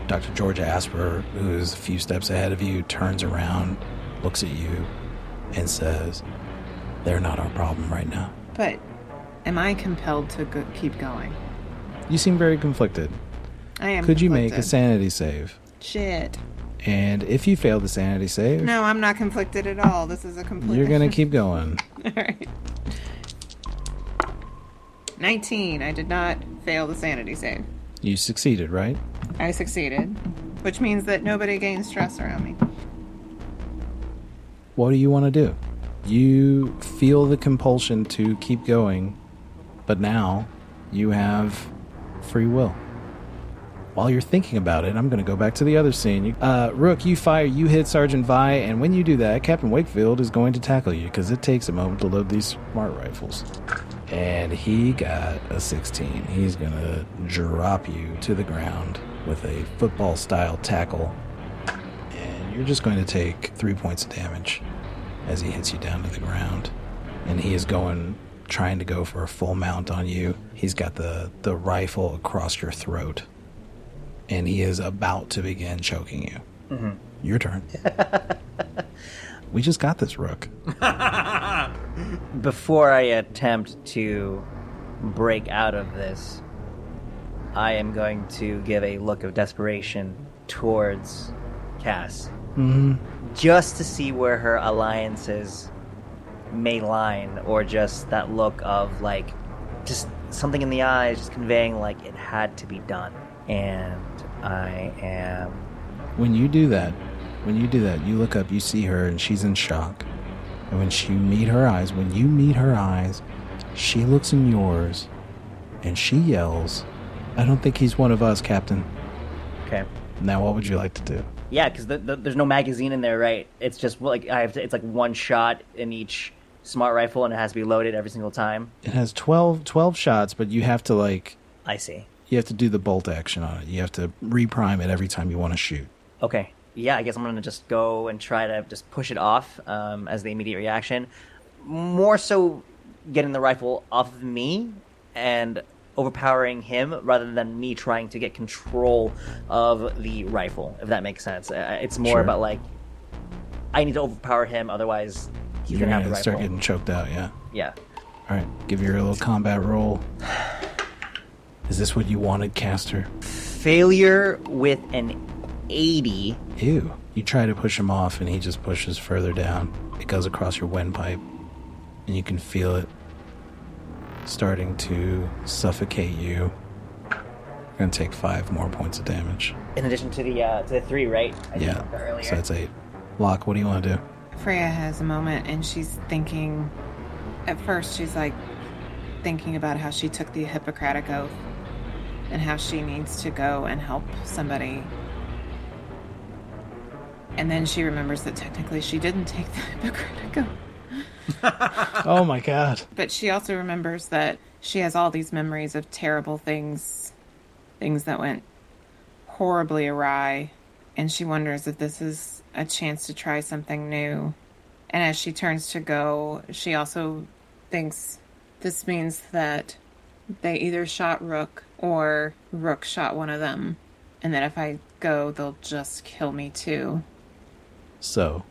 Dr. Georgia Asper, who is a few steps ahead of you, turns around, looks at you, and says, They're not our problem right now. but am I compelled to go- keep going? You seem very conflicted. I am Could you make a sanity save? Shit. And if you fail the sanity save, No, I'm not conflicted at all. This is a complete. you're going to keep going. all right. 19. I did not fail the sanity save. You succeeded, right? I succeeded, which means that nobody gains stress around me. What do you want to do? You feel the compulsion to keep going, but now you have free will. While you're thinking about it, I'm going to go back to the other scene. Uh, Rook, you fire, you hit Sergeant Vi, and when you do that, Captain Wakefield is going to tackle you because it takes a moment to load these smart rifles. And he got a 16. He's going to drop you to the ground with a football style tackle and you're just going to take three points of damage as he hits you down to the ground. And he is going, trying to go for a full mount on you. He's got the, the rifle across your throat, and he is about to begin choking you. Mm-hmm. Your turn. we just got this, Rook. Before I attempt to break out of this, I am going to give a look of desperation towards Cass. Mm-hmm. Just to see where her alliances may line, or just that look of like, just something in the eyes, just conveying like it had to be done. And I am. When you do that, when you do that, you look up, you see her, and she's in shock. And when she meet her eyes, when you meet her eyes, she looks in yours, and she yells, "I don't think he's one of us, Captain." Okay. Now, what would you like to do? Yeah, because the, the, there's no magazine in there, right? It's just like I have to. It's like one shot in each smart rifle, and it has to be loaded every single time. It has 12, 12 shots, but you have to like I see. you have to do the bolt action on it. You have to reprime it every time you want to shoot. Okay. Yeah, I guess I'm gonna just go and try to just push it off um, as the immediate reaction. More so, getting the rifle off of me and overpowering him rather than me trying to get control of the rifle. If that makes sense. Uh, It's more Sure. about like I need to overpower him, otherwise he's You're gonna have the gonna rifle. start getting choked out. Yeah. Yeah. All right, give your little combat roll. Is this what you wanted, Castor? Failure with an 80. Ew. You try to push him off, and he just pushes further down. It goes across your windpipe, and you can feel it starting to suffocate you. You're gonna take five more points of damage. In addition to the uh, to the three, right? I Yeah, Earlier. so that's eight. Lock, what do you want to do? Freya has a moment and she's thinking. At first, she's like thinking about how she took the Hippocratic Oath and how she needs to go and help somebody. And then she remembers that technically she didn't take the Hippocratic Oath. Oh my god. But she also remembers that she has all these memories of terrible things, things that went horribly awry, and she wonders if this is a chance to try something new. And as she turns to go, she also thinks this means that they either shot Rook or Rook shot one of them, and that if I go, they'll just kill me too. So,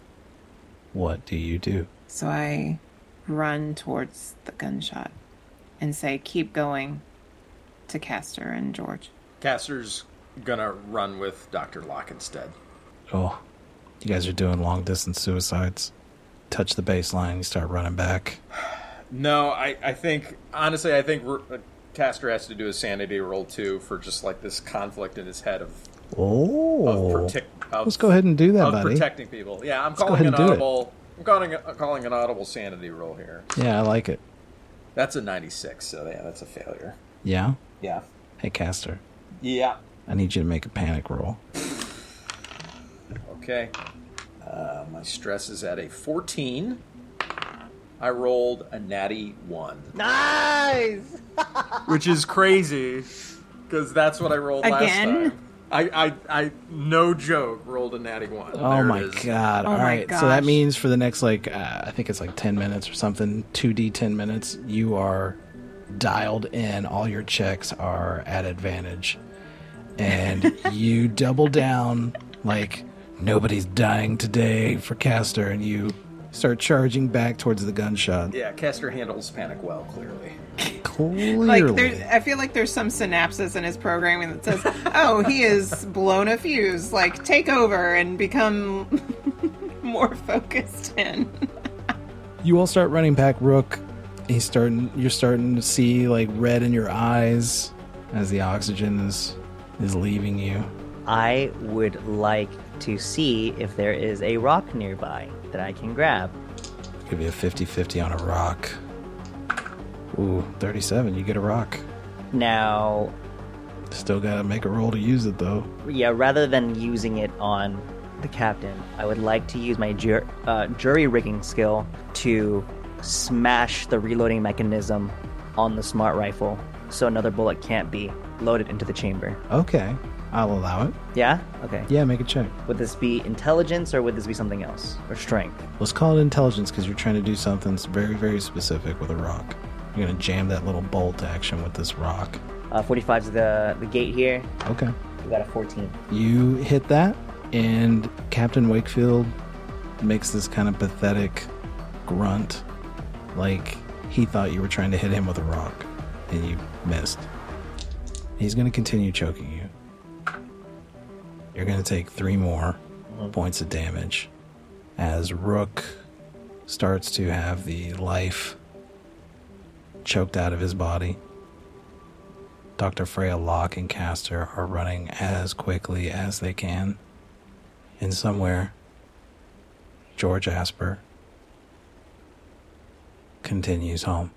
what do you do? So I run towards the gunshot and say, Keep going to Castor and George. Castor's gonna run with Dr. Lock instead. Oh, you guys are doing long distance suicides. Touch the baseline, you start running back. No, I, I think honestly, I think we're, uh, Castor has to do a sanity roll too for just like this conflict in his head of Oh, of, protect, of, let's go ahead and do that, of buddy. protecting people. Yeah, I'm go calling ahead an and do it. audible. I'm calling a, calling an audible sanity roll here. Yeah, I like it. That's a 96, so yeah, that's a failure. Yeah. Yeah. Hey, Castor, Yeah. I need you to make a panic roll. Okay. Uh, my stress is at a 14. I rolled a natty 1. nice. Which is crazy, because that's what I rolled last Again? time. I, I, I, no joke, rolled a natty 1. Oh There it my god! Oh All my right, so that means for the next like uh, I think it's like ten minutes or something, two d ten minutes, you are dialed in. All your checks are at advantage, and you double down like nobody's dying today for Castor, and you start charging back towards the gunshot. Yeah, Castor handles panic well, clearly. Clearly, Like, there's, I feel like there's some synapses in his programming that says, "Oh, he is blown a fuse. Like, take over and become more focused in." you all start running back. Rook, he's starting. You're starting to see like red in your eyes as the oxygen is is leaving you. I would like to see if there is a rock nearby that I can grab. Give you a 50 50 on a rock. Ooh, 37. You get a rock. Now, Still gotta make a roll to use it though. yeah, rather than using it on the captain, I would like to use my jur- uh, jury rigging skill to smash the reloading mechanism on the smart rifle so another bullet can't be loaded into the chamber. Okay, I'll allow it. Yeah? Okay. Yeah, make a check. Would this be intelligence or would this be something else? Or strength? Let's call it intelligence because you're trying to do something s- very, very specific with a rock. You're gonna jam that little bolt action with this rock. Uh, 45 is the, the gate here. Okay. We got a 14. You hit that, and Captain Wakefield makes this kind of pathetic grunt, like he thought you were trying to hit him with a rock, and you missed. He's going to continue choking you. You're going to take three more uh-huh. points of damage as Rook starts to have the life choked out of his body. Dr. Freya Lock and Castor are running as quickly as they can. And somewhere, George Asper continues home.